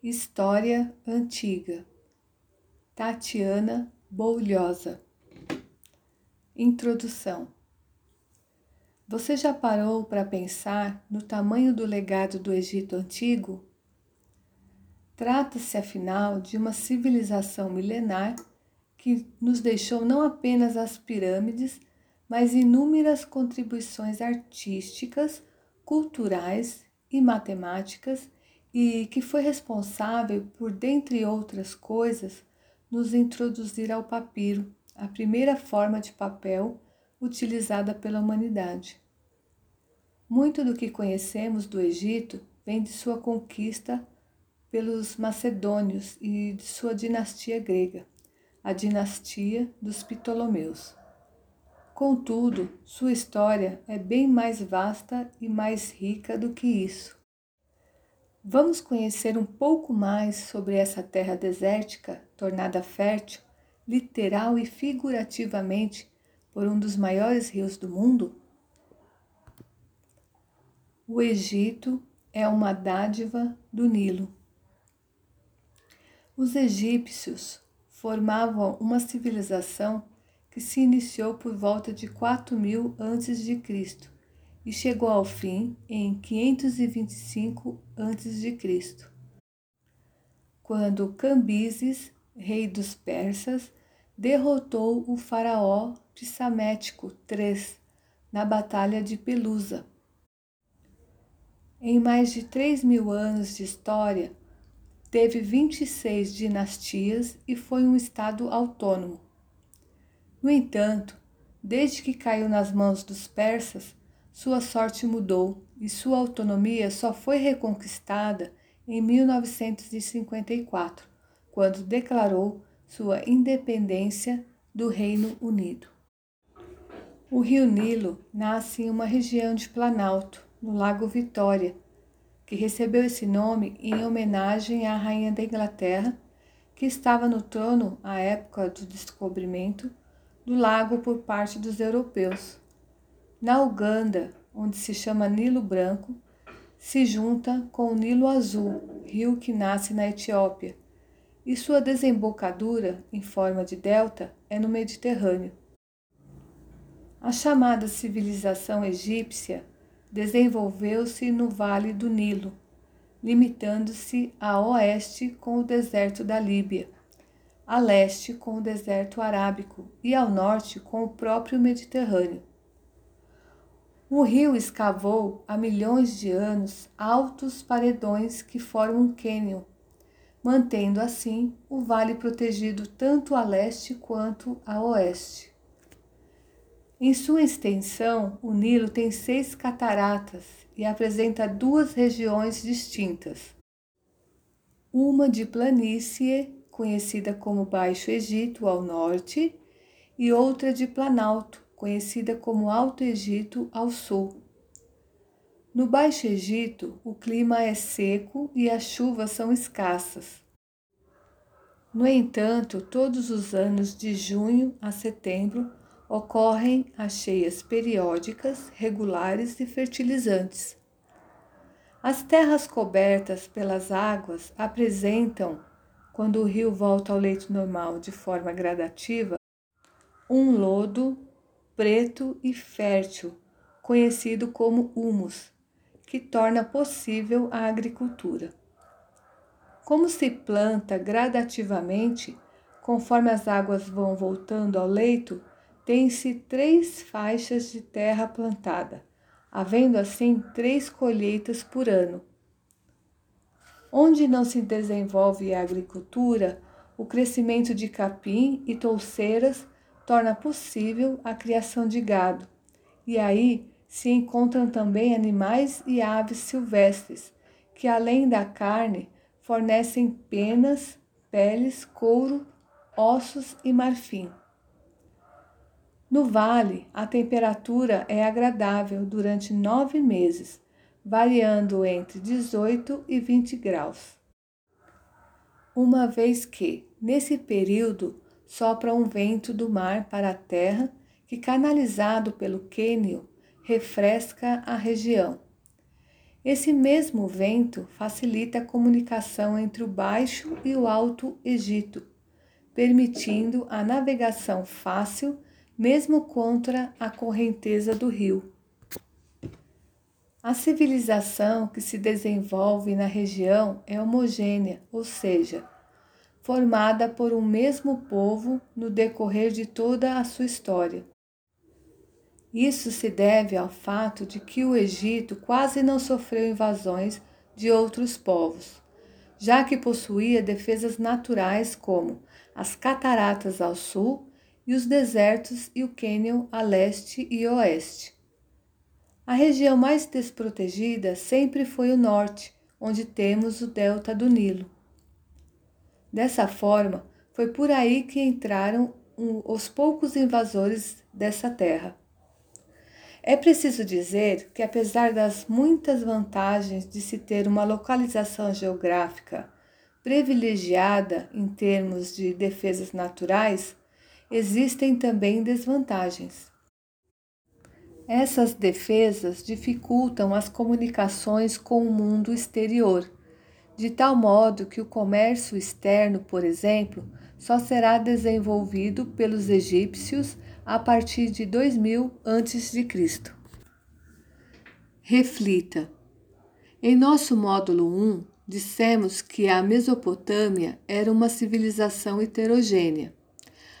História Antiga. Tatiana Boulhosa Introdução. Você já parou para pensar no tamanho do legado do Egito Antigo? Trata-se, afinal, de uma civilização milenar que nos deixou não apenas as pirâmides, mas inúmeras contribuições artísticas, culturais e matemáticas e que foi responsável por, dentre outras coisas, nos introduzir ao papiro, a primeira forma de papel utilizada pela humanidade. Muito do que conhecemos do Egito vem de sua conquista pelos macedônios e de sua dinastia grega, a dinastia dos Ptolomeus. Contudo, sua história é bem mais vasta e mais rica do que isso. Vamos conhecer um pouco mais sobre essa terra desértica, tornada fértil, literal e figurativamente, por um dos maiores rios do mundo? O Egito é uma dádiva do Nilo. Os egípcios formavam uma civilização que se iniciou por volta de 4000 a.C e chegou ao fim em 525 a.C., quando Cambises, rei dos persas, derrotou o faraó Psamético III na Batalha de Pelusa. Em mais de 3 mil anos de história, teve 26 dinastias e foi um estado autônomo. No entanto, desde que caiu nas mãos dos persas, sua sorte mudou e sua autonomia só foi reconquistada em 1954, quando declarou sua independência do Reino Unido. O rio Nilo nasce em uma região de Planalto, no Lago Vitória, que recebeu esse nome em homenagem à rainha da Inglaterra, que estava no trono à época do descobrimento do lago por parte dos europeus. Na Uganda, onde se chama Nilo Branco, se junta com o Nilo Azul, rio que nasce na Etiópia, e sua desembocadura, em forma de delta, é no Mediterrâneo. A chamada civilização egípcia desenvolveu-se no Vale do Nilo, limitando-se a oeste com o deserto da Líbia, a leste com o deserto arábico e ao norte com o próprio Mediterrâneo. O rio escavou há milhões de anos altos paredões que formam um cânion, mantendo assim o vale protegido tanto a leste quanto a oeste. Em sua extensão, o Nilo tem seis cataratas e apresenta duas regiões distintas. Uma de planície, conhecida como Baixo Egito, ao norte, e outra de planalto, conhecida como Alto Egito ao sul. No Baixo Egito, o clima é seco e as chuvas são escassas. No entanto, todos os anos, de junho a setembro, ocorrem as cheias periódicas, regulares e fertilizantes. As terras cobertas pelas águas apresentam, quando o rio volta ao leito normal de forma gradativa, um lodo preto e fértil, conhecido como humus, que torna possível a agricultura. Como se planta gradativamente, conforme as águas vão voltando ao leito, tem-se três faixas de terra plantada, havendo assim três colheitas por ano. Onde não se desenvolve a agricultura, o crescimento de capim e touceiras torna possível a criação de gado. E aí se encontram também animais e aves silvestres, que além da carne fornecem penas, peles, couro, ossos e marfim. No vale, a temperatura é agradável durante nove meses, variando entre 18 e 20 graus. Uma vez que, nesse período, sopra um vento do mar para a terra que, canalizado pelo Quênio, refresca a região. Esse mesmo vento facilita a comunicação entre o Baixo e o Alto Egito, permitindo a navegação fácil, mesmo contra a correnteza do rio. A civilização que se desenvolve na região é homogênea, ou seja, formada por um mesmo povo no decorrer de toda a sua história. Isso se deve ao fato de que o Egito quase não sofreu invasões de outros povos, já que possuía defesas naturais como as cataratas ao sul e os desertos e o cânion a leste e oeste. A região mais desprotegida sempre foi o norte, onde temos o delta do Nilo. Dessa forma, foi por aí que entraram os poucos invasores dessa terra. É preciso dizer que, apesar das muitas vantagens de se ter uma localização geográfica privilegiada em termos de defesas naturais, existem também desvantagens. Essas defesas dificultam as comunicações com o mundo exterior, de tal modo que o comércio externo, por exemplo, só será desenvolvido pelos egípcios a partir de 2000 a.C. Reflita. Em nosso módulo 1, dissemos que a Mesopotâmia era uma civilização heterogênea.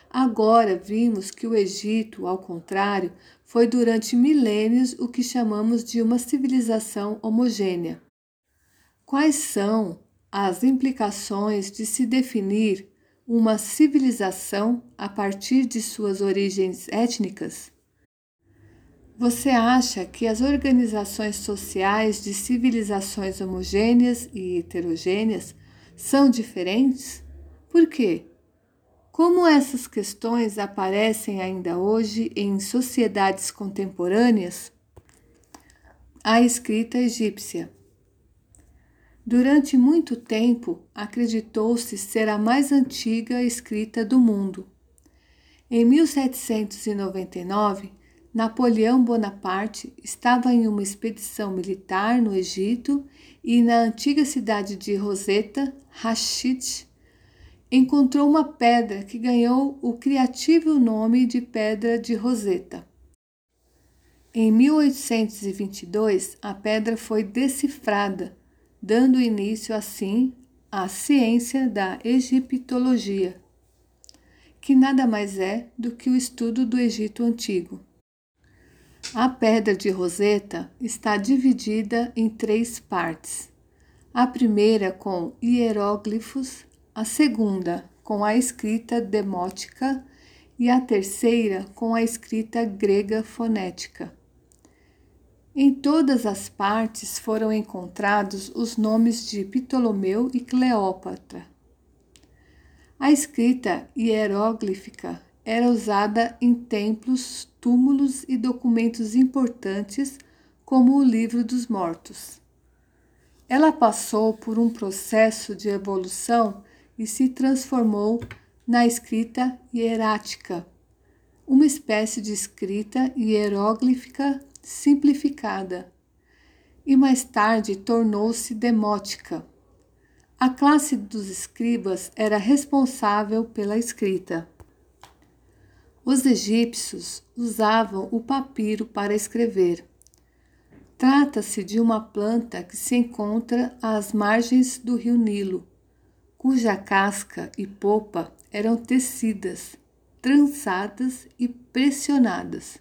Agora vimos que o Egito, ao contrário, foi durante milênios o que chamamos de uma civilização homogênea. Quais são as implicações de se definir uma civilização a partir de suas origens étnicas? Você acha que as organizações sociais de civilizações homogêneas e heterogêneas são diferentes? Por quê? Como essas questões aparecem ainda hoje em sociedades contemporâneas? A escrita egípcia. Durante muito tempo, acreditou-se ser a mais antiga escrita do mundo. Em 1799, Napoleão Bonaparte estava em uma expedição militar no Egito e na antiga cidade de Rosetta, Rashid, encontrou uma pedra que ganhou o criativo nome de Pedra de Roseta. Em 1822, a pedra foi decifrada, dando início assim à ciência da egiptologia, que nada mais é do que o estudo do Egito antigo. A pedra de Roseta está dividida em três partes. A primeira com hieróglifos a segunda com a escrita demótica e a terceira com a escrita grega fonética. Em todas as partes foram encontrados os nomes de Ptolomeu e Cleópatra. A escrita hieróglifica era usada em templos, túmulos e documentos importantes, como o Livro dos Mortos. Ela passou por um processo de evolução e se transformou na escrita hierática, uma espécie de escrita hieróglifica simplificada, e mais tarde tornou-se demótica. A classe dos escribas era responsável pela escrita. Os egípcios usavam o papiro para escrever. Trata-se de uma planta que se encontra às margens do rio Nilo cuja casca e polpa eram tecidas, trançadas e pressionadas.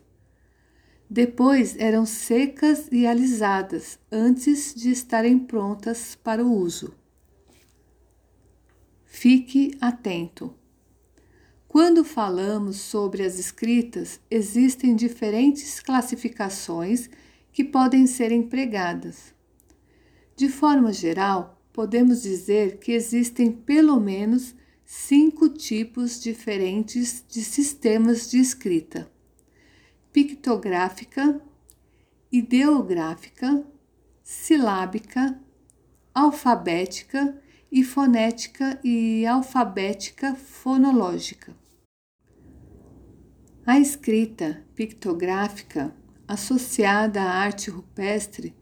Depois eram secas e alisadas antes de estarem prontas para o uso. Fique atento. Quando falamos sobre as escritas, existem diferentes classificações que podem ser empregadas. De forma geral, podemos dizer que existem pelo menos cinco tipos diferentes de sistemas de escrita: pictográfica, ideográfica, silábica, alfabética e fonética e alfabética fonológica. A escrita pictográfica, associada à arte rupestre,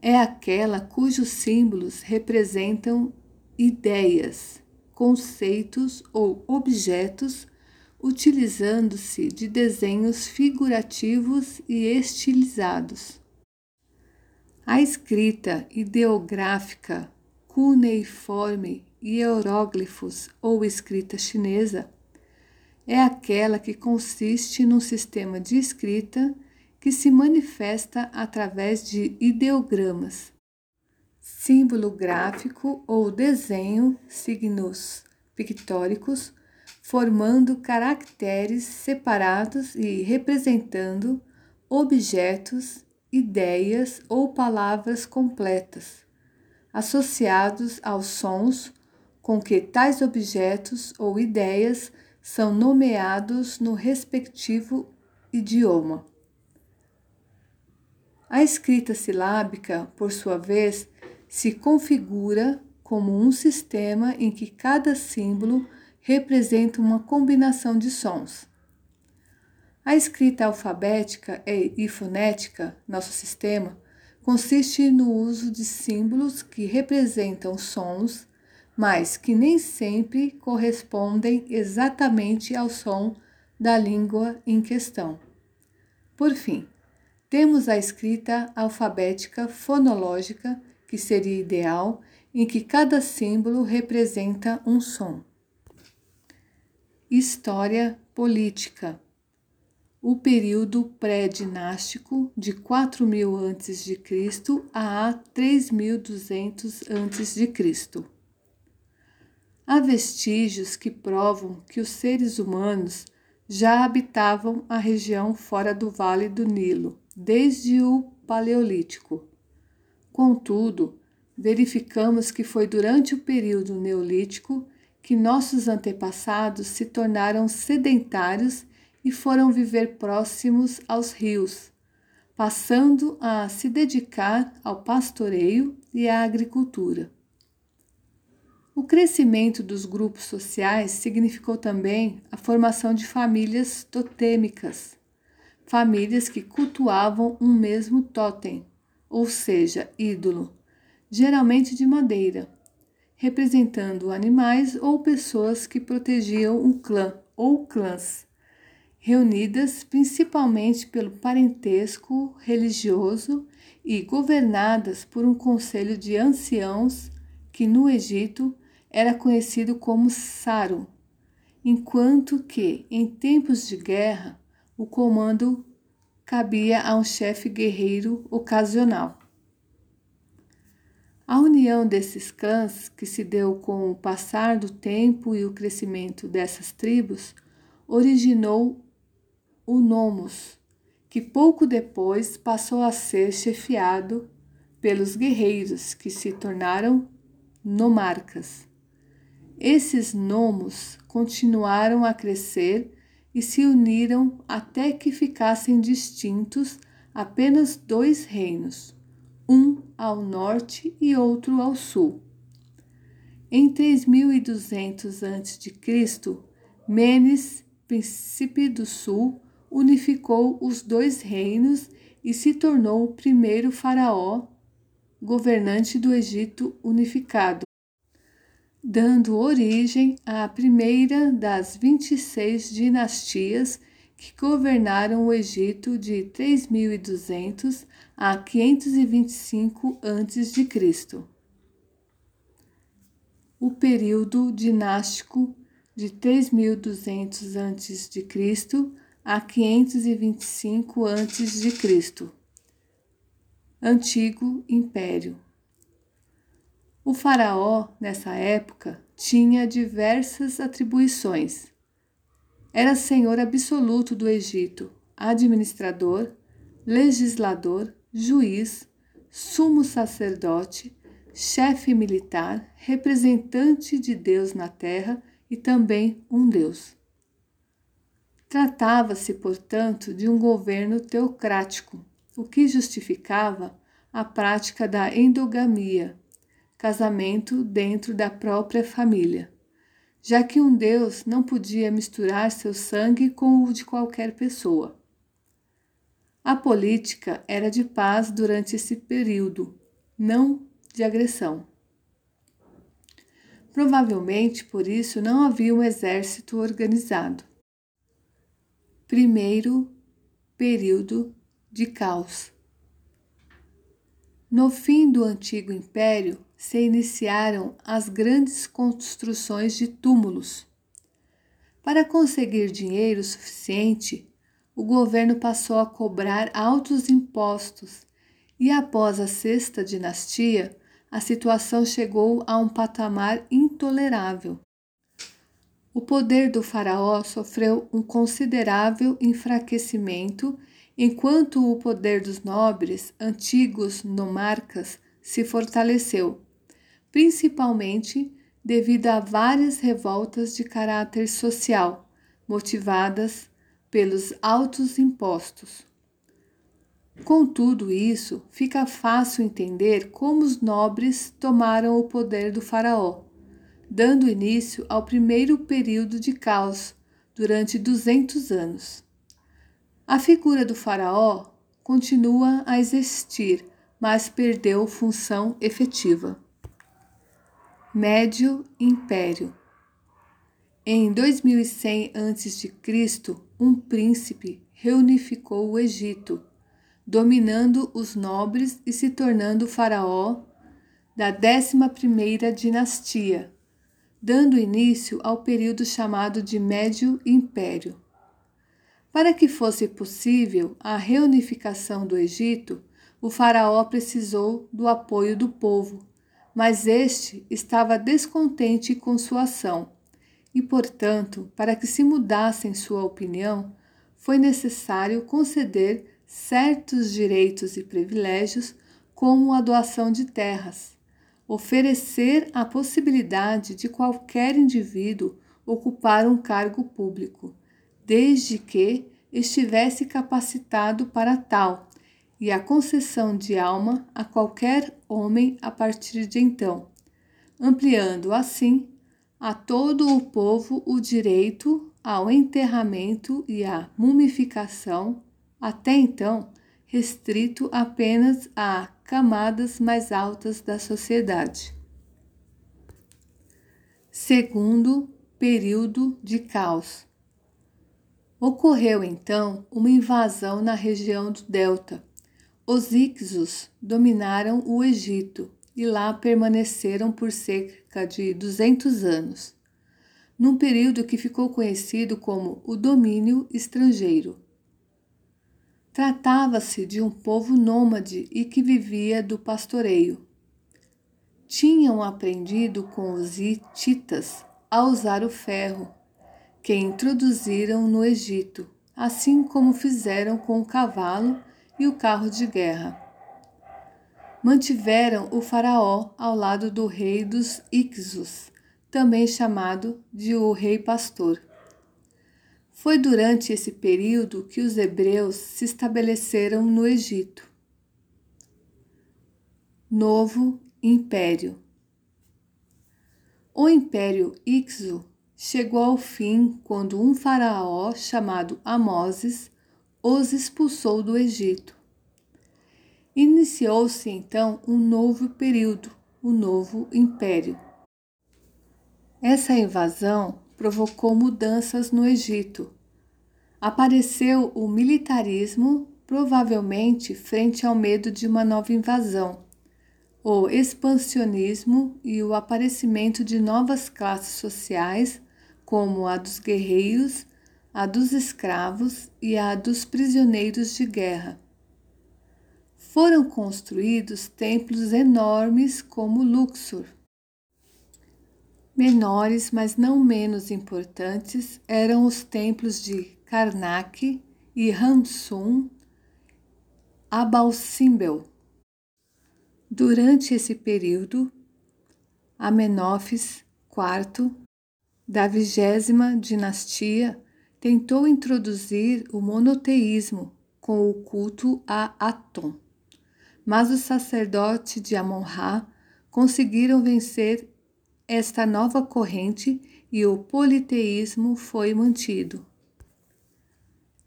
é aquela cujos símbolos representam ideias, conceitos ou objetos, utilizando-se de desenhos figurativos e estilizados. A escrita ideográfica, cuneiforme e hieróglifos ou escrita chinesa é aquela que consiste num sistema de escrita que se manifesta através de ideogramas, símbolo gráfico ou desenho, signos pictóricos, formando caracteres separados e representando objetos, ideias ou palavras completas, associados aos sons com que tais objetos ou ideias são nomeados no respectivo idioma. A escrita silábica, por sua vez, se configura como um sistema em que cada símbolo representa uma combinação de sons. A escrita alfabética e fonética, nosso sistema, consiste no uso de símbolos que representam sons, mas que nem sempre correspondem exatamente ao som da língua em questão. Por fim, temos a escrita alfabética fonológica, que seria ideal, em que cada símbolo representa um som. História política. O período pré-dinástico de 4000 a.C. a 3200 a.C. Há vestígios que provam que os seres humanos já habitavam a região fora do Vale do Nilo desde o Paleolítico. Contudo, verificamos que foi durante o período Neolítico que nossos antepassados se tornaram sedentários e foram viver próximos aos rios, passando a se dedicar ao pastoreio e à agricultura. O crescimento dos grupos sociais significou também a formação de famílias totêmicas famílias que cultuavam um mesmo totem, ou seja, ídolo, geralmente de madeira, representando animais ou pessoas que protegiam um clã ou clãs, reunidas principalmente pelo parentesco religioso e governadas por um conselho de anciãos que no Egito era conhecido como Saru, enquanto que, em tempos de guerra, o comando cabia a um chefe guerreiro ocasional. A união desses clãs, que se deu com o passar do tempo e o crescimento dessas tribos, originou o Nomos, que pouco depois passou a ser chefiado pelos guerreiros, que se tornaram nomarcas. Esses nomos continuaram a crescer e se uniram até que ficassem distintos apenas dois reinos, um ao norte e outro ao sul. Em 3200 a.C., Menes, príncipe do sul, unificou os dois reinos e se tornou o primeiro faraó, governante do Egito unificado dando origem à primeira das 26 dinastias que governaram o Egito de 3200 a 525 a.C. O período dinástico de 3200 a.C. a 525 a.C. Antigo Império o Faraó, nessa época, tinha diversas atribuições. Era senhor absoluto do Egito, administrador, legislador, juiz, sumo sacerdote, chefe militar, representante de Deus na terra e também um Deus. Tratava-se, portanto, de um governo teocrático, o que justificava a prática da endogamia, casamento dentro da própria família, já que um Deus não podia misturar seu sangue com o de qualquer pessoa. A política era de paz durante esse período, não de agressão. Provavelmente por isso não havia um exército organizado. Primeiro período de caos. No fim do antigo império se iniciaram as grandes construções de túmulos. Para conseguir dinheiro suficiente, o governo passou a cobrar altos impostos e após a sexta dinastia, a situação chegou a um patamar intolerável. O poder do Faraó sofreu um considerável enfraquecimento, enquanto o poder dos nobres, antigos nomarcas, se fortaleceu, principalmente devido a várias revoltas de caráter social, motivadas pelos altos impostos. Com tudo isso, fica fácil entender como os nobres tomaram o poder do Faraó, dando início ao primeiro período de caos durante 200 anos. A figura do Faraó continua a existir, mas perdeu função efetiva. Médio Império Em 2100 a.C., um príncipe reunificou o Egito dominando os nobres e se tornando faraó da 11ª dinastia, dando início ao período chamado de Médio Império. Para que fosse possível a reunificação do Egito, o faraó precisou do apoio do povo, mas este estava descontente com sua ação, e, portanto, para que se mudasse em sua opinião, foi necessário conceder certos direitos e privilégios, como a doação de terras, oferecer a possibilidade de qualquer indivíduo ocupar um cargo público, desde que estivesse capacitado para tal, e a concessão de alma a qualquer homem a partir de então, ampliando assim a todo o povo o direito ao enterramento e à mumificação até então restrito apenas a camadas mais altas da sociedade. Segundo período de caos. Ocorreu então uma invasão na região do Delta. Os Ixos dominaram o Egito e lá permaneceram por cerca de 200 anos, num período que ficou conhecido como o domínio estrangeiro. Tratava-se de um povo nômade e que vivia do pastoreio. Tinham aprendido com os hititas a usar o ferro, que introduziram no Egito, assim como fizeram com o cavalo e o carro de guerra. Mantiveram o faraó ao lado do rei dos Ixos, também chamado de o rei pastor. Foi durante esse período que os hebreus se estabeleceram no Egito. Novo Império O Império Ixo chegou ao fim quando um faraó chamado Amoses os expulsou do Egito. Iniciou-se então um novo período, o Novo Império. Essa invasão provocou mudanças no Egito. Apareceu o militarismo, provavelmente frente ao medo de uma nova invasão, o expansionismo e o aparecimento de novas classes sociais, como a dos guerreiros, a dos escravos e a dos prisioneiros de guerra. Foram construídos templos enormes como Luxor, Menores, mas não menos importantes, eram os templos de Karnak e Ramsum Abalsimbel. Durante esse período, Amenófis IV, da vigésima dinastia, tentou introduzir o monoteísmo com o culto a Atom, mas os sacerdotes de Amon-Ra conseguiram vencer esta nova corrente e o politeísmo foi mantido.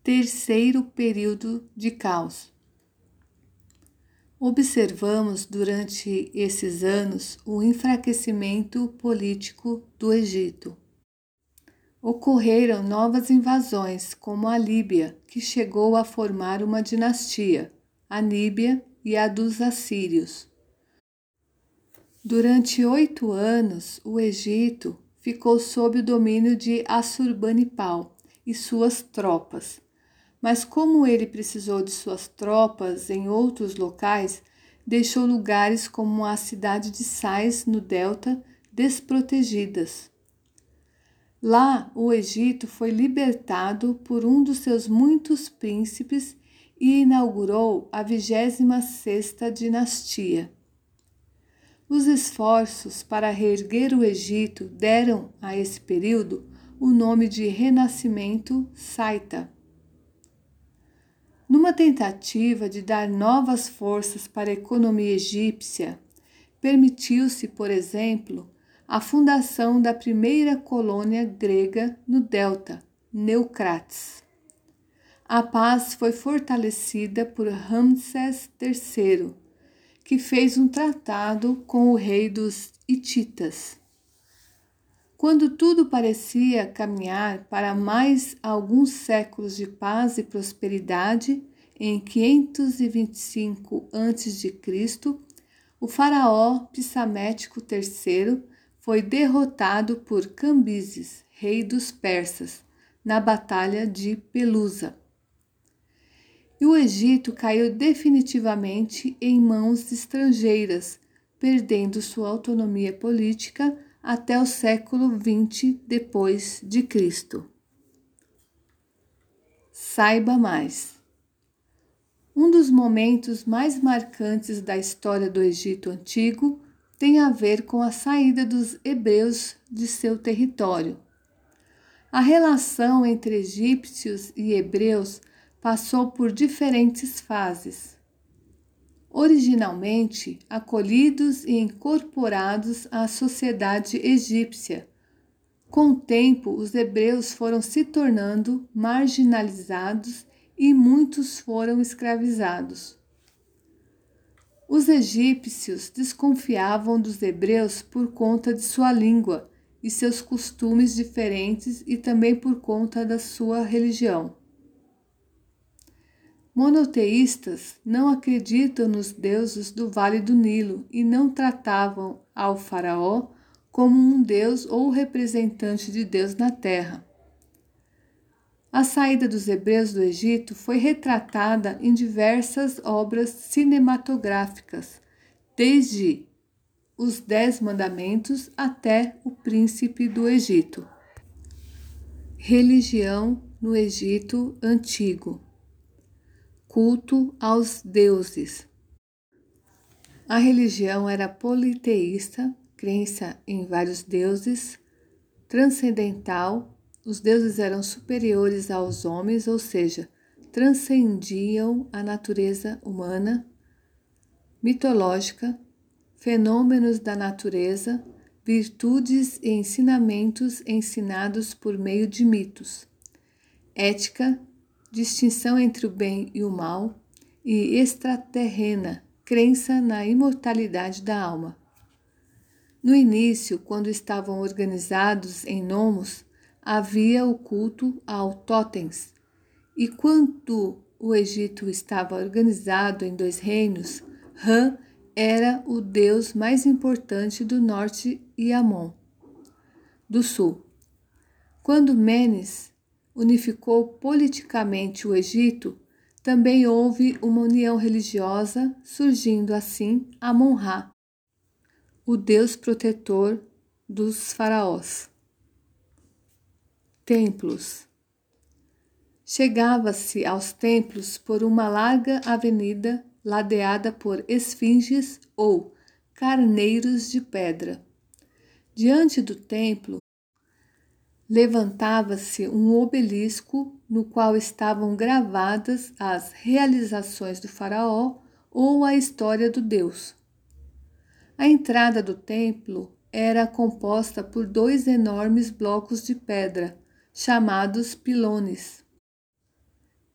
Terceiro período de caos. Observamos durante esses anos o enfraquecimento político do Egito. Ocorreram novas invasões, como a Líbia, que chegou a formar uma dinastia, a Níbia e a dos assírios. Durante oito anos, o Egito ficou sob o domínio de Assurbanipal e suas tropas. Mas como ele precisou de suas tropas em outros locais, deixou lugares como a cidade de Sais, no delta, desprotegidas. Lá, o Egito foi libertado por um dos seus muitos príncipes e inaugurou a 26ª dinastia. Os esforços para reerguer o Egito deram a esse período o nome de Renascimento Saita. Numa tentativa de dar novas forças para a economia egípcia, permitiu-se, por exemplo, a fundação da primeira colônia grega no Delta, Neucrates. A paz foi fortalecida por Ramsés III que fez um tratado com o rei dos Hititas. Quando tudo parecia caminhar para mais alguns séculos de paz e prosperidade, em 525 a.C., o faraó Psamético III foi derrotado por Cambises, rei dos persas, na batalha de Pelusa e o Egito caiu definitivamente em mãos estrangeiras, perdendo sua autonomia política até o século XX depois de Cristo. Saiba mais. Um dos momentos mais marcantes da história do Egito antigo tem a ver com a saída dos hebreus de seu território. A relação entre egípcios e hebreus passou por diferentes fases. Originalmente acolhidos e incorporados à sociedade egípcia, com o tempo os hebreus foram se tornando marginalizados e muitos foram escravizados. Os egípcios desconfiavam dos hebreus por conta de sua língua e seus costumes diferentes e também por conta da sua religião. Monoteístas não acreditam nos deuses do Vale do Nilo e não tratavam ao Faraó como um deus ou representante de Deus na terra. A saída dos hebreus do Egito foi retratada em diversas obras cinematográficas, desde os Dez Mandamentos até o Príncipe do Egito. Religião no Egito Antigo culto aos deuses. A religião era politeísta, crença em vários deuses, transcendental, os deuses eram superiores aos homens, ou seja, transcendiam a natureza humana, mitológica, fenômenos da natureza, virtudes e ensinamentos ensinados por meio de mitos, ética, distinção entre o bem e o mal, e extraterrena, crença na imortalidade da alma. No início, quando estavam organizados em nomos, havia o culto ao totens, e quando o Egito estava organizado em dois reinos, Rã era o deus mais importante do norte e Amon, do sul. Quando Menes unificou politicamente o Egito, também houve uma união religiosa, surgindo assim Amon-Ra, o deus protetor dos faraós. Templos. Chegava-se aos templos por uma larga avenida ladeada por esfinges ou carneiros de pedra. Diante do templo levantava-se um obelisco no qual estavam gravadas as realizações do Faraó ou a história do Deus. A entrada do templo era composta por dois enormes blocos de pedra, chamados pilones.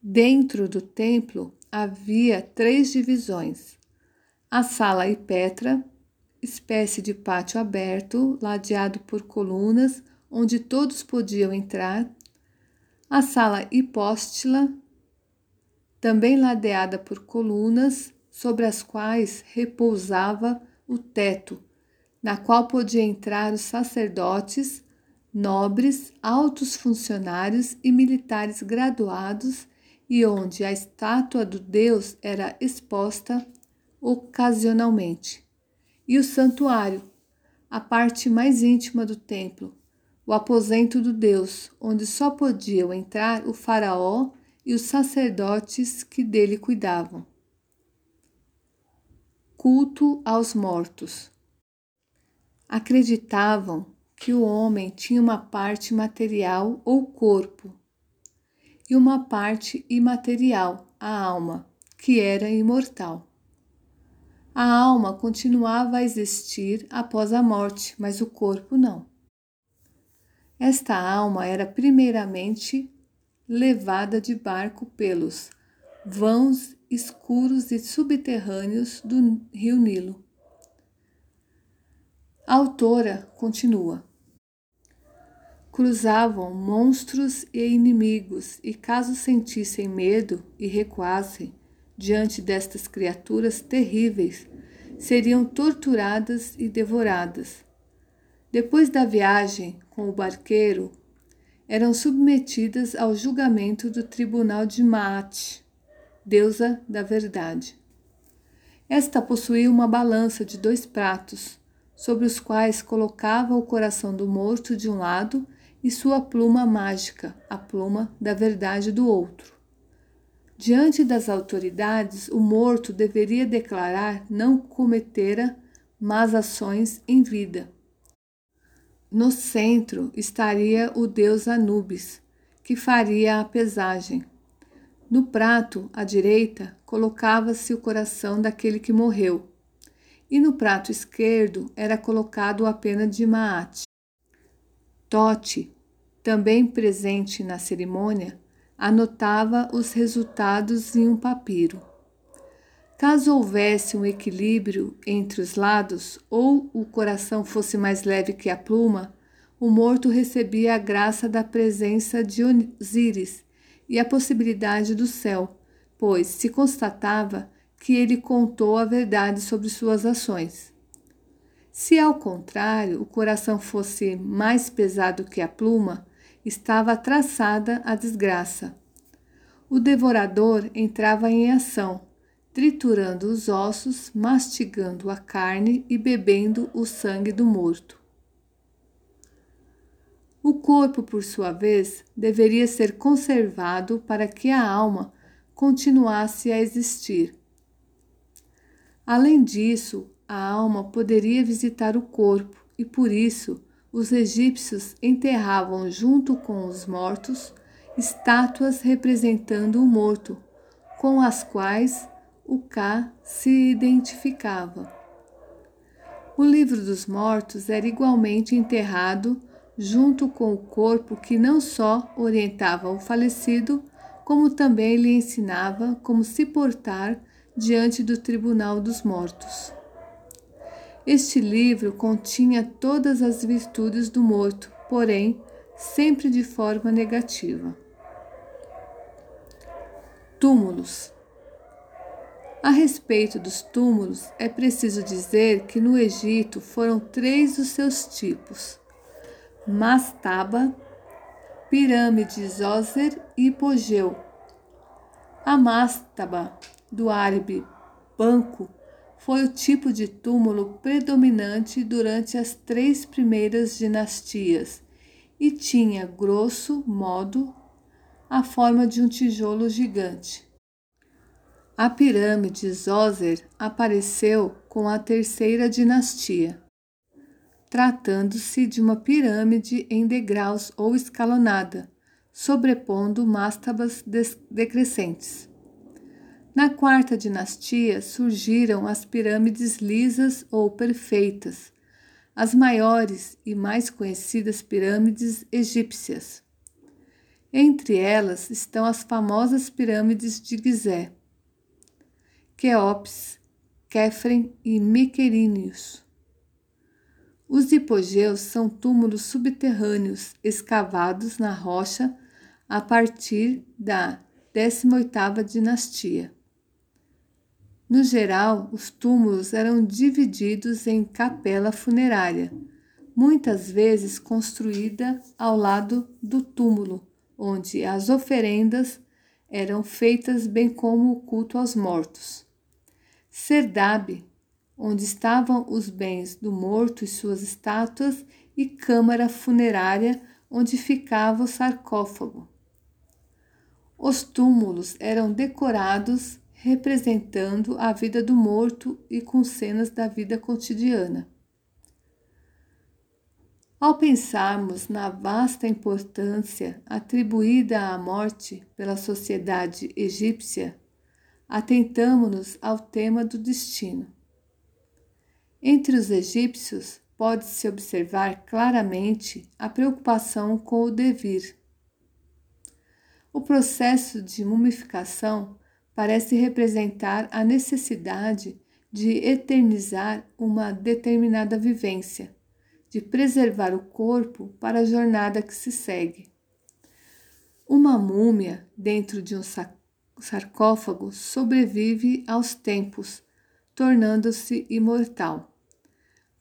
Dentro do templo havia três divisões: a sala e Petra, espécie de pátio aberto, ladeado por colunas, onde todos podiam entrar, a sala hipóstila, também ladeada por colunas, sobre as quais repousava o teto, na qual podiam entrar os sacerdotes, nobres, altos funcionários e militares graduados, e onde a estátua do Deus era exposta ocasionalmente. E o santuário, a parte mais íntima do templo, o aposento do Deus, onde só podiam entrar o Faraó e os sacerdotes que dele cuidavam. Culto aos mortos. Acreditavam que o homem tinha uma parte material ou corpo e uma parte imaterial, a alma, que era imortal. A alma continuava a existir após a morte, mas o corpo não. Esta alma era primeiramente levada de barco pelos vãos escuros e subterrâneos do rio Nilo. A autora continua. Cruzavam monstros e inimigos, e caso sentissem medo e recuassem diante destas criaturas terríveis, seriam torturadas e devoradas. Depois da viagem com o barqueiro, eram submetidas ao julgamento do tribunal de Maat, deusa da verdade. Esta possuía uma balança de dois pratos, sobre os quais colocava o coração do morto de um lado e sua pluma mágica, a pluma da verdade do outro. Diante das autoridades, o morto deveria declarar não cometera más ações em vida no centro estaria o deus Anubis, que faria a pesagem. No prato, à direita, colocava-se o coração daquele que morreu, e no prato esquerdo era colocado a pena de Maat. Tote, também presente na cerimônia, anotava os resultados em um papiro. Caso houvesse um equilíbrio entre os lados, ou o coração fosse mais leve que a pluma, o morto recebia a graça da presença de Osíris e a possibilidade do céu, pois se constatava que ele contou a verdade sobre suas ações. Se, ao contrário, o coração fosse mais pesado que a pluma, estava traçada a desgraça. O devorador entrava em ação triturando os ossos, mastigando a carne e bebendo o sangue do morto. O corpo, por sua vez, deveria ser conservado para que a alma continuasse a existir. Além disso, a alma poderia visitar o corpo e por isso os egípcios enterravam junto com os mortos estátuas representando o morto, com as quais o K se identificava. O livro dos mortos era igualmente enterrado junto com o corpo que não só orientava o falecido, como também lhe ensinava como se portar diante do tribunal dos mortos. Este livro continha todas as virtudes do morto, porém, sempre de forma negativa. Túmulos a respeito dos túmulos, é preciso dizer que no Egito foram três os seus tipos: mastaba, pirâmide Zoser e hipogeu. A mastaba, do árabe banco, foi o tipo de túmulo predominante durante as três primeiras dinastias e tinha, grosso modo, a forma de um tijolo gigante. A pirâmide Zoser apareceu com a terceira dinastia, tratando-se de uma pirâmide em degraus ou escalonada, sobrepondo mastabas decrescentes. Na quarta dinastia surgiram as pirâmides lisas ou perfeitas, as maiores e mais conhecidas pirâmides egípcias. Entre elas estão as famosas pirâmides de Gizé Queops, Kefren e Mequeríneos. Os hipogeus são túmulos subterrâneos escavados na rocha a partir da 18ª dinastia. No geral, os túmulos eram divididos em capela funerária, muitas vezes construída ao lado do túmulo, onde as oferendas eram feitas, bem como o culto aos mortos. Serdab, onde estavam os bens do morto e suas estátuas, e câmara funerária, onde ficava o sarcófago. Os túmulos eram decorados representando a vida do morto e com cenas da vida cotidiana. Ao pensarmos na vasta importância atribuída à morte pela sociedade egípcia, atentamos-nos ao tema do destino. Entre os egípcios, pode-se observar claramente a preocupação com o devir. O processo de mumificação parece representar a necessidade de eternizar uma determinada vivência, de preservar o corpo para a jornada que se segue. Uma múmia dentro de um sarcófago sobrevive aos tempos, tornando-se imortal.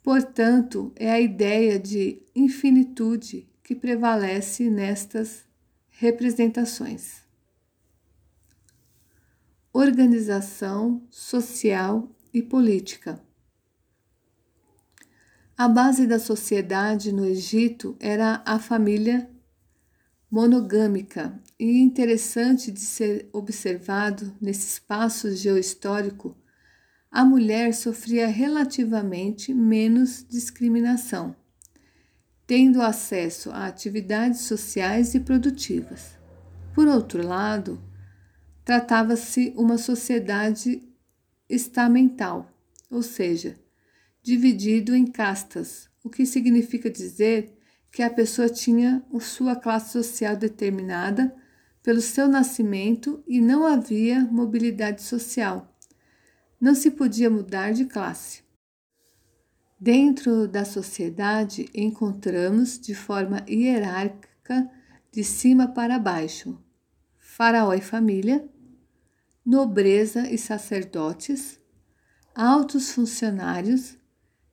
Portanto, é a ideia de infinitude que prevalece nestas representações organização social e política. A base da sociedade no Egito era a família monogâmica e interessante de ser observado nesse espaço geohistórico, a mulher sofria relativamente menos discriminação, tendo acesso a atividades sociais e produtivas. Por outro lado, tratava-se uma sociedade estamental, ou seja, dividido em castas, o que significa dizer que a pessoa tinha sua classe social determinada pelo seu nascimento e não havia mobilidade social. Não se podia mudar de classe. Dentro da sociedade, encontramos de forma hierárquica, de cima para baixo, faraó e família, nobreza e sacerdotes, altos funcionários,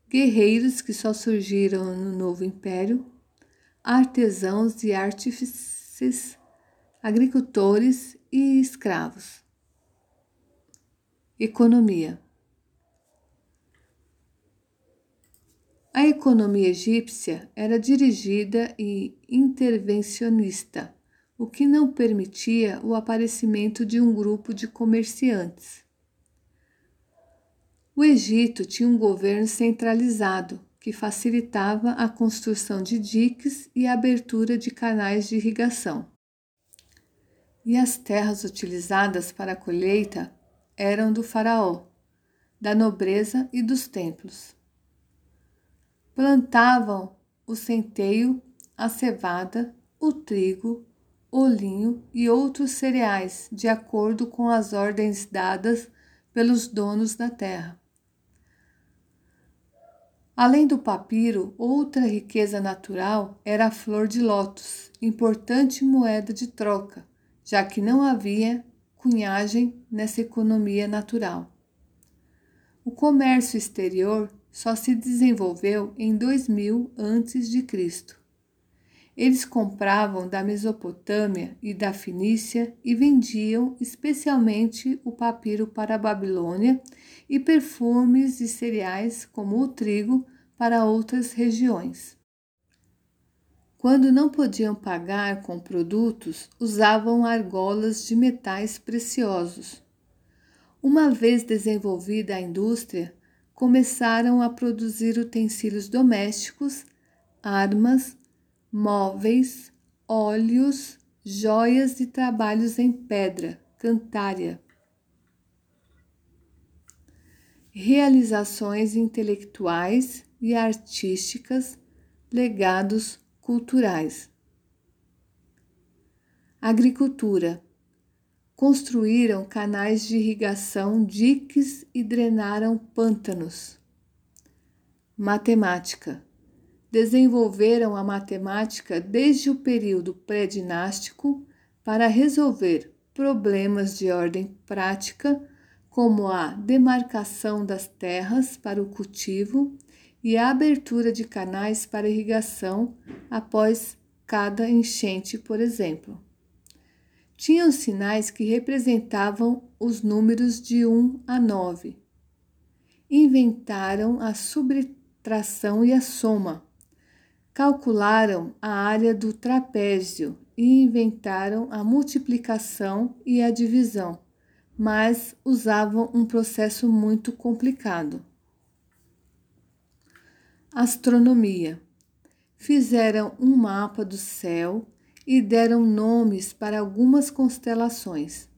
guerreiros que só surgiram no novo império, artesãos e artífices, agricultores e escravos. Economia. A economia egípcia era dirigida e intervencionista o que não permitia o aparecimento de um grupo de comerciantes. O Egito tinha um governo centralizado que facilitava a construção de diques e a abertura de canais de irrigação. E as terras utilizadas para a colheita eram do faraó, da nobreza e dos templos. Plantavam o centeio, a cevada, o trigo, o linho e outros cereais, de acordo com as ordens dadas pelos donos da terra. Além do papiro, outra riqueza natural era a flor de lótus, importante moeda de troca, já que não havia cunhagem nessa economia natural. O comércio exterior só se desenvolveu em 2000 a.C. Eles compravam da Mesopotâmia e da Fenícia e vendiam especialmente o papiro para a Babilônia e perfumes e cereais, como o trigo, para outras regiões. Quando não podiam pagar com produtos, usavam argolas de metais preciosos. Uma vez desenvolvida a indústria, começaram a produzir utensílios domésticos, armas, móveis, óleos, joias e trabalhos em pedra, cantária. Realizações intelectuais e artísticas, legados culturais. Agricultura. construíram canais de irrigação, diques e drenaram pântanos. Matemática. Desenvolveram a matemática desde o período pré-dinástico para resolver problemas de ordem prática, como a demarcação das terras para o cultivo e a abertura de canais para irrigação após cada enchente, por exemplo tinham sinais que representavam os números de 1 a 9. Inventaram a subtração e a soma. Calcularam a área do trapézio e inventaram a multiplicação e a divisão, mas usavam um processo muito complicado. Astronomia. Fizeram um mapa do céu e deram nomes para algumas constelações.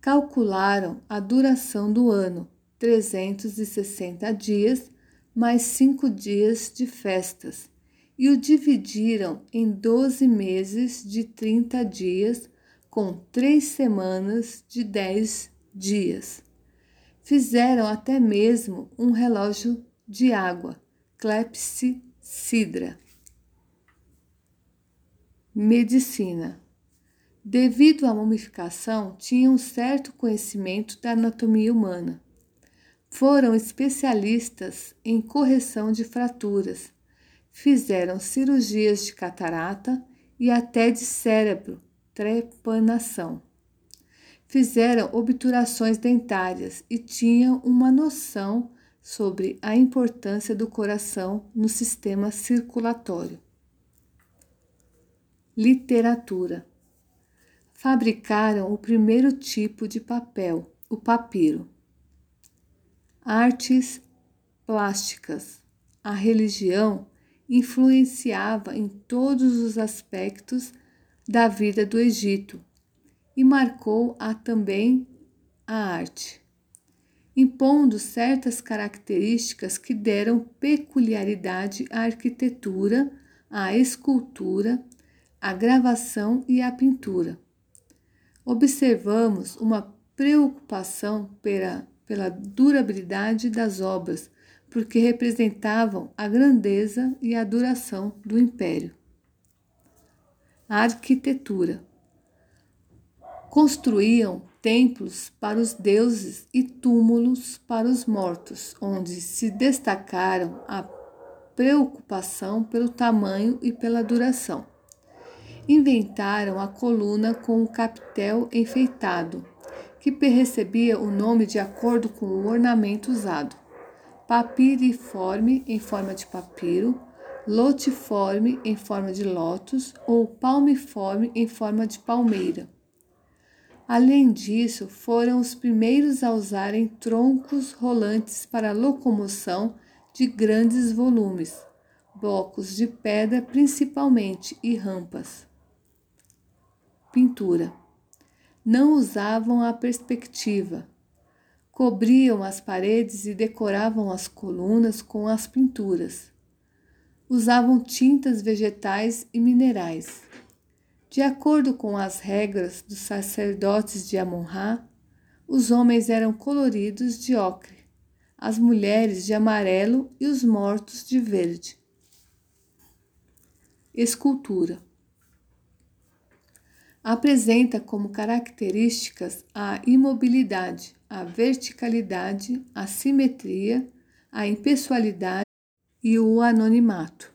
Calcularam a duração do ano, 360 dias mais cinco dias de festas, e o dividiram em 12 meses de 30 dias, com três semanas de 10 dias. Fizeram até mesmo um relógio de água, clepsidra Medicina. Devido à mumificação, tinham certo conhecimento da anatomia humana. Foram especialistas em correção de fraturas. Fizeram cirurgias de catarata e até de cérebro, trepanação. Fizeram obturações dentárias e tinham uma noção sobre a importância do coração no sistema circulatório. Literatura. Fabricaram o primeiro tipo de papel, o papiro. Artes plásticas. A religião influenciava em todos os aspectos da vida do Egito e marcou a também a arte, impondo certas características que deram peculiaridade à arquitetura, à escultura a gravação e a pintura. Observamos uma preocupação pela, pela durabilidade das obras, porque representavam a grandeza e a duração do império. Arquitetura. Construíam templos para os deuses e túmulos para os mortos, onde se destacaram a preocupação pelo tamanho e pela duração inventaram a coluna com o capitel enfeitado, que recebia o nome de acordo com o ornamento usado. Papiriforme em forma de papiro, lotiforme em forma de lótus ou palmiforme em forma de palmeira. Além disso, foram os primeiros a usarem troncos rolantes para locomoção de grandes volumes, blocos de pedra principalmente e rampas pintura. Não usavam a perspectiva. Cobriam as paredes e decoravam as colunas com as pinturas. Usavam tintas vegetais e minerais. De acordo com as regras dos sacerdotes de Amon-Ra, os homens eram coloridos de ocre, as mulheres de amarelo e os mortos de verde. Escultura apresenta como características a imobilidade, a verticalidade, a simetria, a impessoalidade e o anonimato.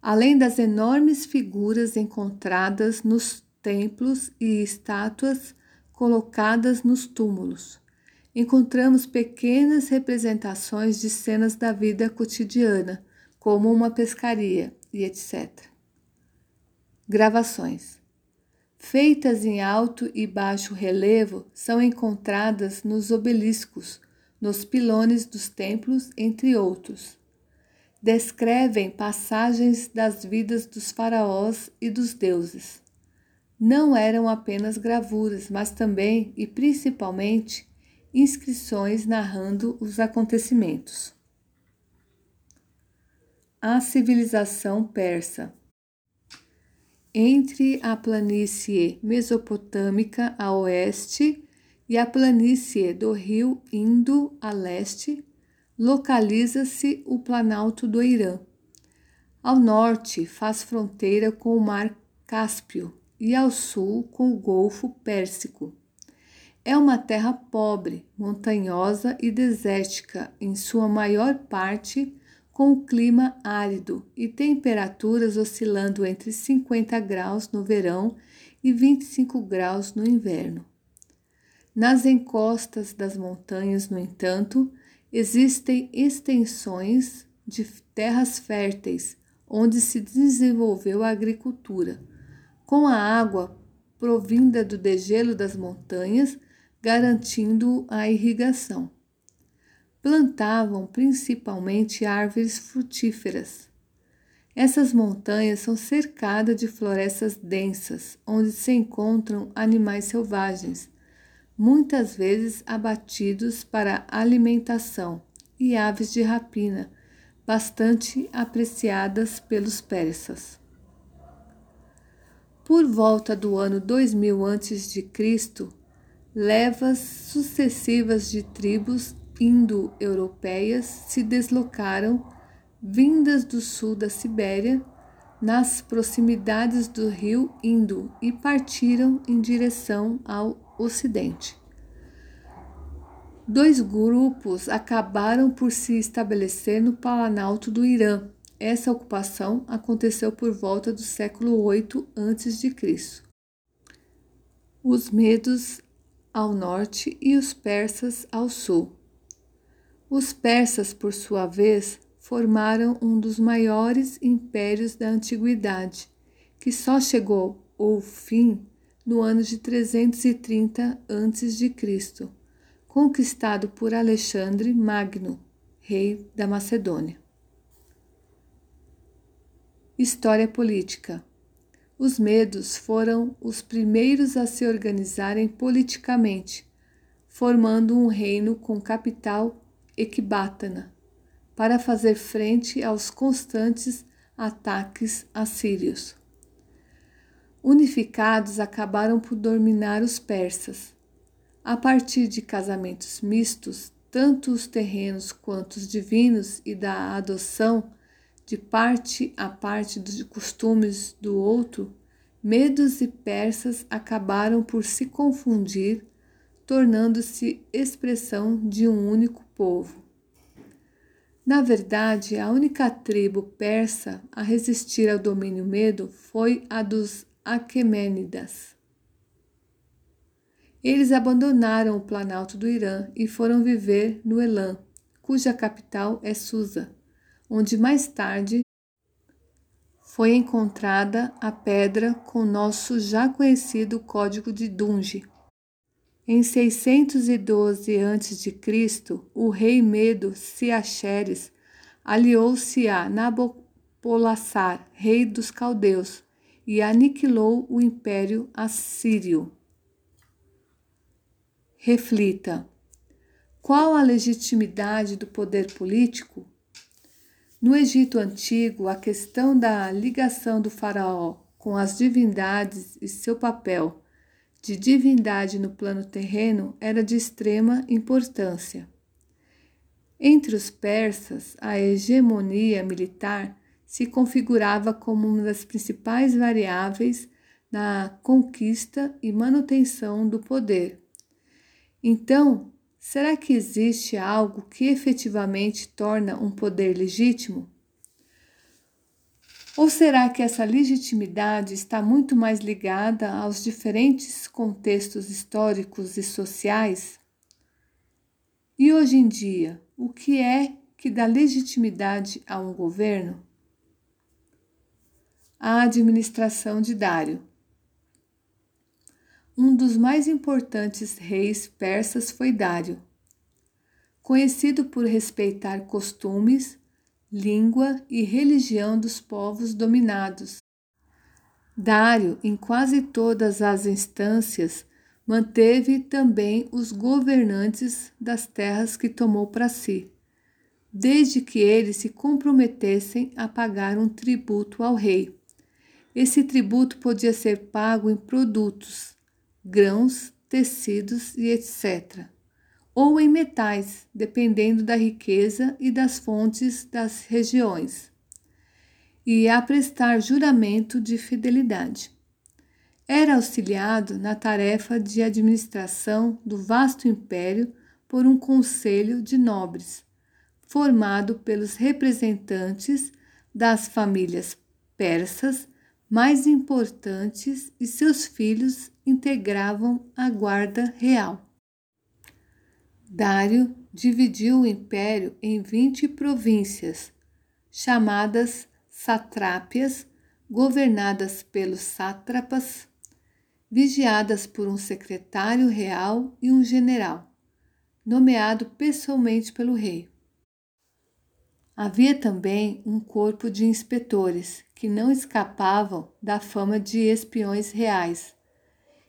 Além das enormes figuras encontradas nos templos e estátuas colocadas nos túmulos, encontramos pequenas representações de cenas da vida cotidiana, como uma pescaria e etc. Gravações feitas em alto e baixo relevo, são encontradas nos obeliscos, nos pilones dos templos, entre outros. Descrevem passagens das vidas dos faraós e dos deuses. Não eram apenas gravuras, mas também e principalmente inscrições narrando os acontecimentos. A civilização persa entre a planície mesopotâmica a oeste e a planície do rio Indo a leste, localiza-se o Planalto do Irã. Ao norte, faz fronteira com o Mar Cáspio e ao sul com o Golfo Pérsico. É uma terra pobre, montanhosa e desértica, em sua maior parte com clima árido e temperaturas oscilando entre 50 graus no verão e 25 graus no inverno. Nas encostas das montanhas, no entanto, existem extensões de terras férteis onde se desenvolveu a agricultura, com a água provinda do degelo das montanhas, garantindo a irrigação plantavam principalmente árvores frutíferas. Essas montanhas são cercadas de florestas densas, onde se encontram animais selvagens, muitas vezes abatidos para alimentação, e aves de rapina, bastante apreciadas pelos persas. Por volta do ano 2000 a.C., levas sucessivas de tribos indo-europeias se deslocaram, vindas do sul da Sibéria, nas proximidades do rio Indo e partiram em direção ao ocidente. Dois grupos acabaram por se estabelecer no Planalto do Irã. Essa ocupação aconteceu por volta do século 8 a.C. Os medos ao norte e os persas ao sul. Os persas, por sua vez, formaram um dos maiores impérios da antiguidade, que só chegou ao fim no ano de 330 a.C., conquistado por Alexandre Magno, rei da Macedônia. História política. Os medos foram os primeiros a se organizarem politicamente, formando um reino com capital Ecbátana, para fazer frente aos constantes ataques assírios. Unificados, acabaram por dominar os persas. A partir de casamentos mistos, tanto os terrenos quanto os divinos e da adoção de parte a parte dos costumes do outro, medos e persas acabaram por se confundir tornando-se expressão de um único povo. Na verdade, a única tribo persa a resistir ao domínio medo foi a dos Aquemênidas. Eles abandonaram o planalto do Irã e foram viver no Elam, cuja capital é Susa, onde mais tarde foi encontrada a pedra com nosso já conhecido código de Dunge. Em 612 a.C., o rei Medo Siaxeres aliou-se a Nabopolassar, rei dos caldeus, e aniquilou o império assírio. Reflita: qual a legitimidade do poder político? No Egito Antigo, a questão da ligação do Faraó com as divindades e seu papel de divindade no plano terreno era de extrema importância. Entre os persas, a hegemonia militar se configurava como uma das principais variáveis na conquista e manutenção do poder. Então, será que existe algo que efetivamente torna um poder legítimo? Ou será que essa legitimidade está muito mais ligada aos diferentes contextos históricos e sociais? E hoje em dia, o que é que dá legitimidade a um governo? A administração de Dário. Um dos mais importantes reis persas foi Dário, conhecido por respeitar costumes língua e religião dos povos dominados. Dário, em quase todas as instâncias, manteve também os governantes das terras que tomou para si, desde que eles se comprometessem a pagar um tributo ao rei. Esse tributo podia ser pago em produtos, grãos, tecidos e etc., ou em metais, dependendo da riqueza e das fontes das regiões, e a prestar juramento de fidelidade. Era auxiliado na tarefa de administração do vasto império por um conselho de nobres, formado pelos representantes das famílias persas mais importantes e seus filhos integravam a guarda real. Dário dividiu o império em 20 províncias, chamadas satrápias, governadas pelos sátrapas, vigiadas por um secretário real e um general, nomeado pessoalmente pelo rei. Havia também um corpo de inspetores que não escapavam da fama de espiões reais,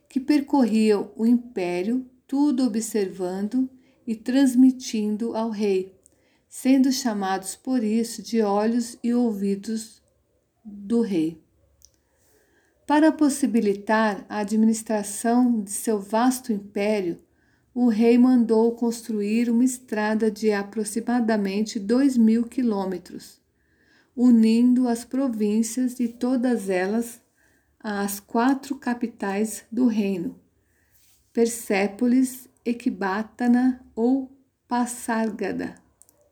que percorriam o império, tudo observando e transmitindo ao rei, sendo chamados por isso de olhos e ouvidos do rei. Para possibilitar a administração de seu vasto império, o rei mandou construir uma estrada de aproximadamente dois mil quilômetros, unindo as províncias e todas elas às quatro capitais do reino: Persépolis, Equibátana ou Passárgada,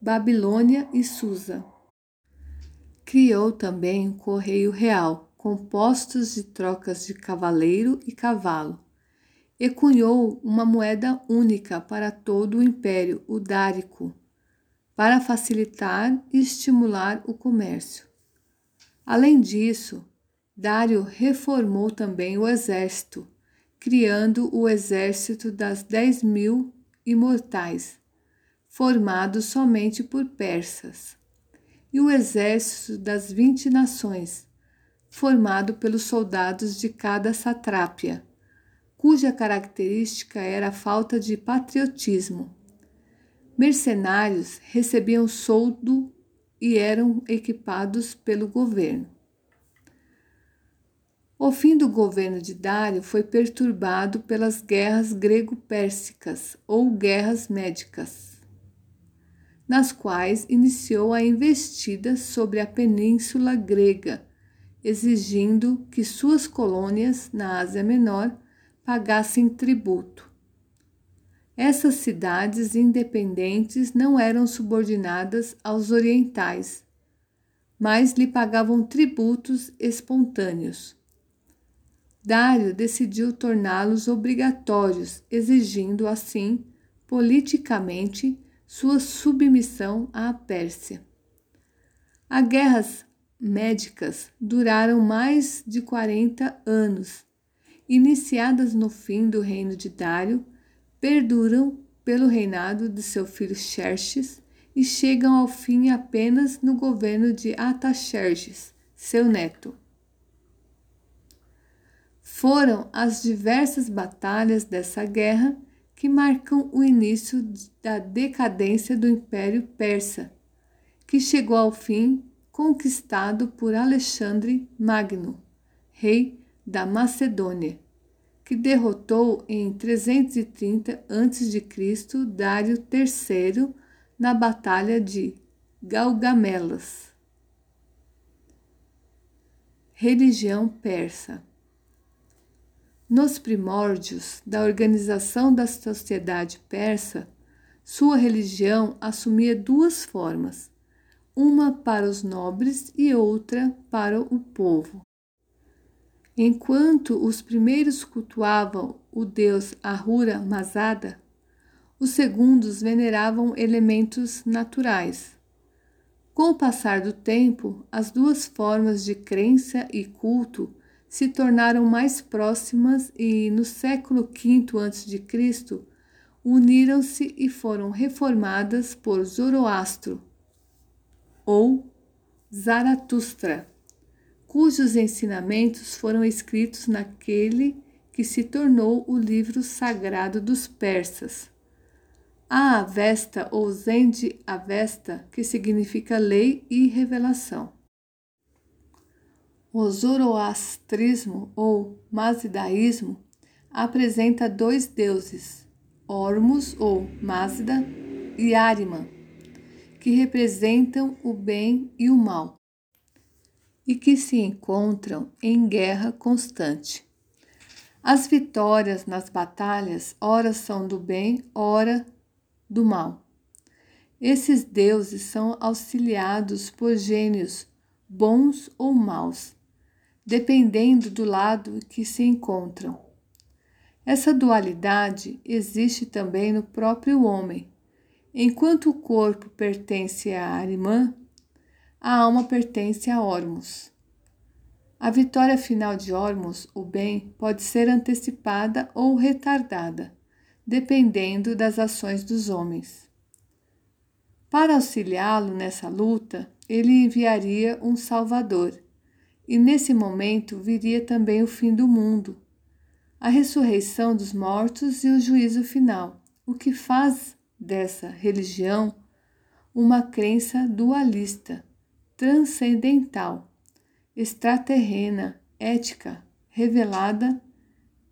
Babilônia e Susa. Criou também um correio real, compostos de trocas de cavaleiro e cavalo e cunhou uma moeda única para todo o império, o dárico, para facilitar e estimular o comércio. Além disso, Dário reformou também o exército, criando o exército das dez mil imortais, formado somente por persas, e o exército das vinte nações, formado pelos soldados de cada satrápia cuja característica era a falta de patriotismo. Mercenários recebiam soldo e eram equipados pelo governo. O fim do governo de Dário foi perturbado pelas guerras grego-pérsicas ou guerras médicas, nas quais iniciou a investida sobre a península grega, exigindo que suas colônias na Ásia Menor pagassem tributo. Essas cidades independentes não eram subordinadas aos orientais, mas lhe pagavam tributos espontâneos. Dário decidiu torná-los obrigatórios, exigindo assim, politicamente, sua submissão à Pérsia. As guerras médicas duraram mais de 40 anos iniciadas no fim do reino de Dário, perduram pelo reinado de seu filho Xerxes e chegam ao fim apenas no governo de Ataxerxes, seu neto. Foram as diversas batalhas dessa guerra que marcam o início da decadência do Império Persa, que chegou ao fim conquistado por Alexandre Magno, rei da Macedônia, que derrotou em 330 a.C. Dário III na Batalha de Galgamelas. Religião persa. Nos primórdios da organização da sociedade persa, sua religião assumia duas formas, uma para os nobres e outra para o povo. Enquanto os primeiros cultuavam o deus Ahura Mazada, os segundos veneravam elementos naturais. Com o passar do tempo, as duas formas de crença e culto se tornaram mais próximas e, no século V a.C., uniram-se e foram reformadas por Zoroastro ou Zaratustra cujos ensinamentos foram escritos naquele que se tornou o livro sagrado dos persas. A Avesta ou Zend Avesta, que significa lei e revelação. O zoroastrismo ou mazidaísmo apresenta dois deuses, Ormus ou Mazda e Ariman, que representam o bem e o mal e que se encontram em guerra constante. As vitórias nas batalhas, ora são do bem, ora do mal. Esses deuses são auxiliados por gênios bons ou maus, dependendo do lado que se encontram. Essa dualidade existe também no próprio homem. Enquanto o corpo pertence a Arimã, a alma pertence a Ormus. A vitória final de Ormus, o bem, pode ser antecipada ou retardada, dependendo das ações dos homens. Para auxiliá-lo nessa luta, ele enviaria um Salvador, e nesse momento viria também o fim do mundo, a ressurreição dos mortos e o juízo final, o que faz dessa religião uma crença dualista transcendental, extraterrena, ética, revelada,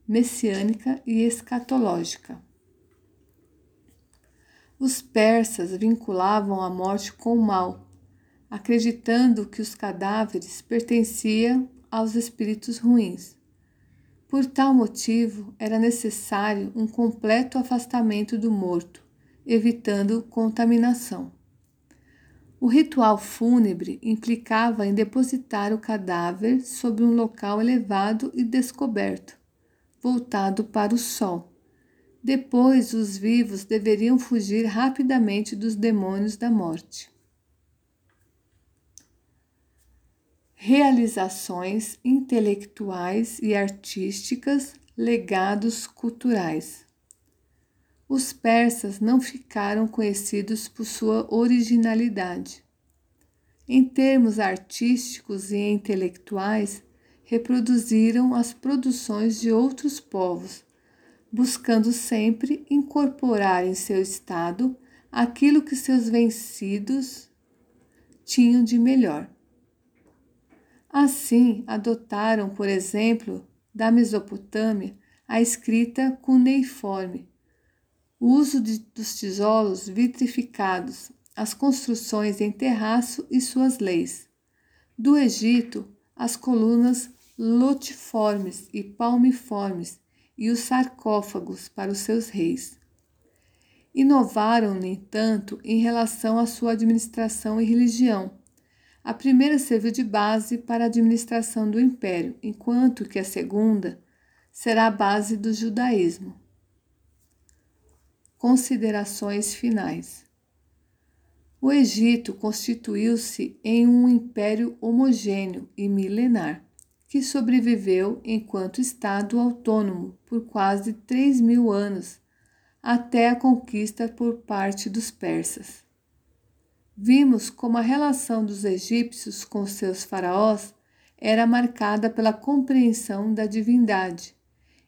messiânica e escatológica. Os persas vinculavam a morte com o mal, acreditando que os cadáveres pertenciam aos espíritos ruins. Por tal motivo, era necessário um completo afastamento do morto, evitando contaminação. O ritual fúnebre implicava em depositar o cadáver sobre um local elevado e descoberto, voltado para o sol. Depois, os vivos deveriam fugir rapidamente dos demônios da morte. Realizações intelectuais e artísticas, legados culturais os persas não ficaram conhecidos por sua originalidade. Em termos artísticos e intelectuais, reproduziram as produções de outros povos, buscando sempre incorporar em seu estado aquilo que seus vencidos tinham de melhor. Assim, adotaram, por exemplo, da Mesopotâmia, a escrita cuneiforme, o uso de, dos tijolos vitrificados, as construções em terraço e suas leis. Do Egito, as colunas lotiformes e palmiformes e os sarcófagos para os seus reis. Inovaram, no entanto, em relação à sua administração e religião. A primeira serviu de base para a administração do império, enquanto que a segunda será a base do judaísmo. Considerações finais. O Egito constituiu-se em um império homogêneo e milenar, que sobreviveu enquanto Estado autônomo por quase 3 mil anos, até a conquista por parte dos persas. Vimos como a relação dos egípcios com seus faraós era marcada pela compreensão da divindade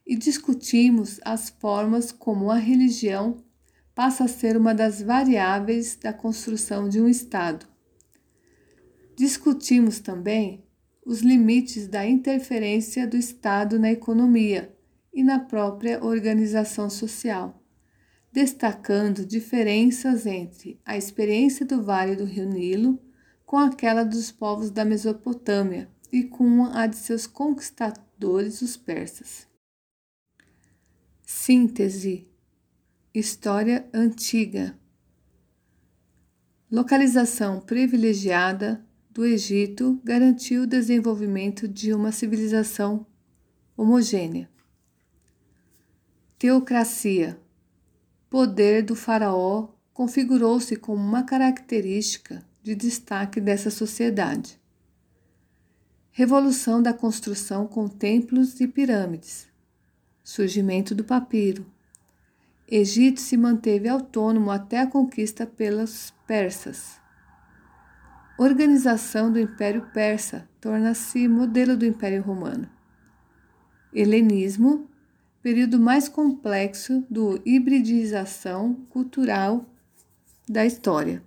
e discutimos as formas como a religião passa a ser uma das variáveis da construção de um Estado. Discutimos também os limites da interferência do Estado na economia e na própria organização social, destacando diferenças entre a experiência do Vale do Rio Nilo com aquela dos povos da Mesopotâmia e com a de seus conquistadores, os persas. Síntese: História Antiga Localização privilegiada do Egito garantiu o desenvolvimento de uma civilização homogênea. Teocracia Poder do Faraó configurou-se como uma característica de destaque dessa sociedade. Revolução da construção com templos e pirâmides surgimento do papiro. Egito se manteve autônomo até a conquista pelos persas. Organização do Império Persa torna-se modelo do Império Romano. Helenismo, período mais complexo do hibridização cultural da história.